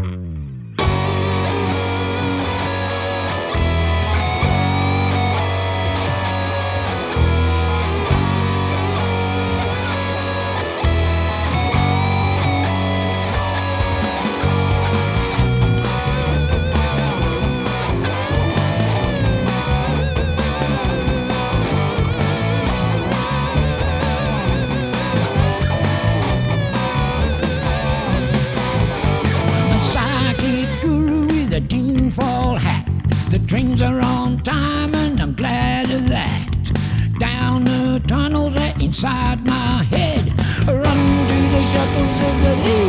The a tinfoil hat. The trains are on time and I'm glad of that. Down the tunnels inside my head. Run through the shuttles of the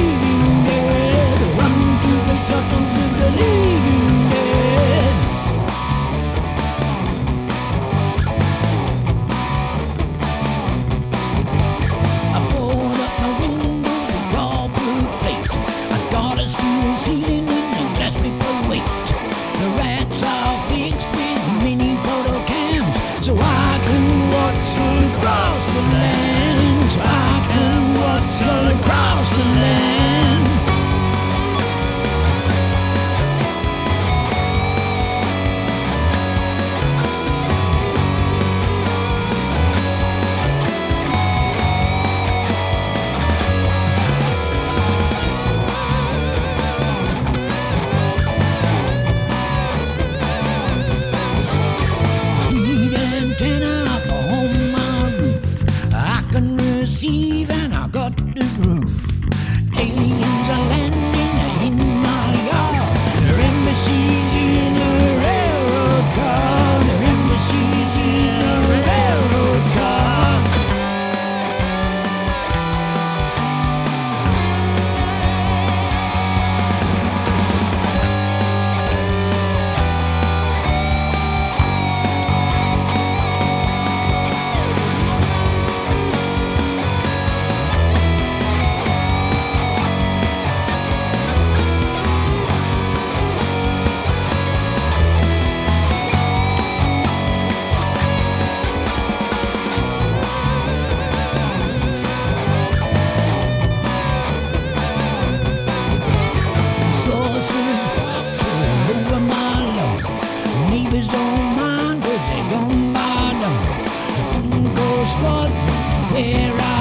Here I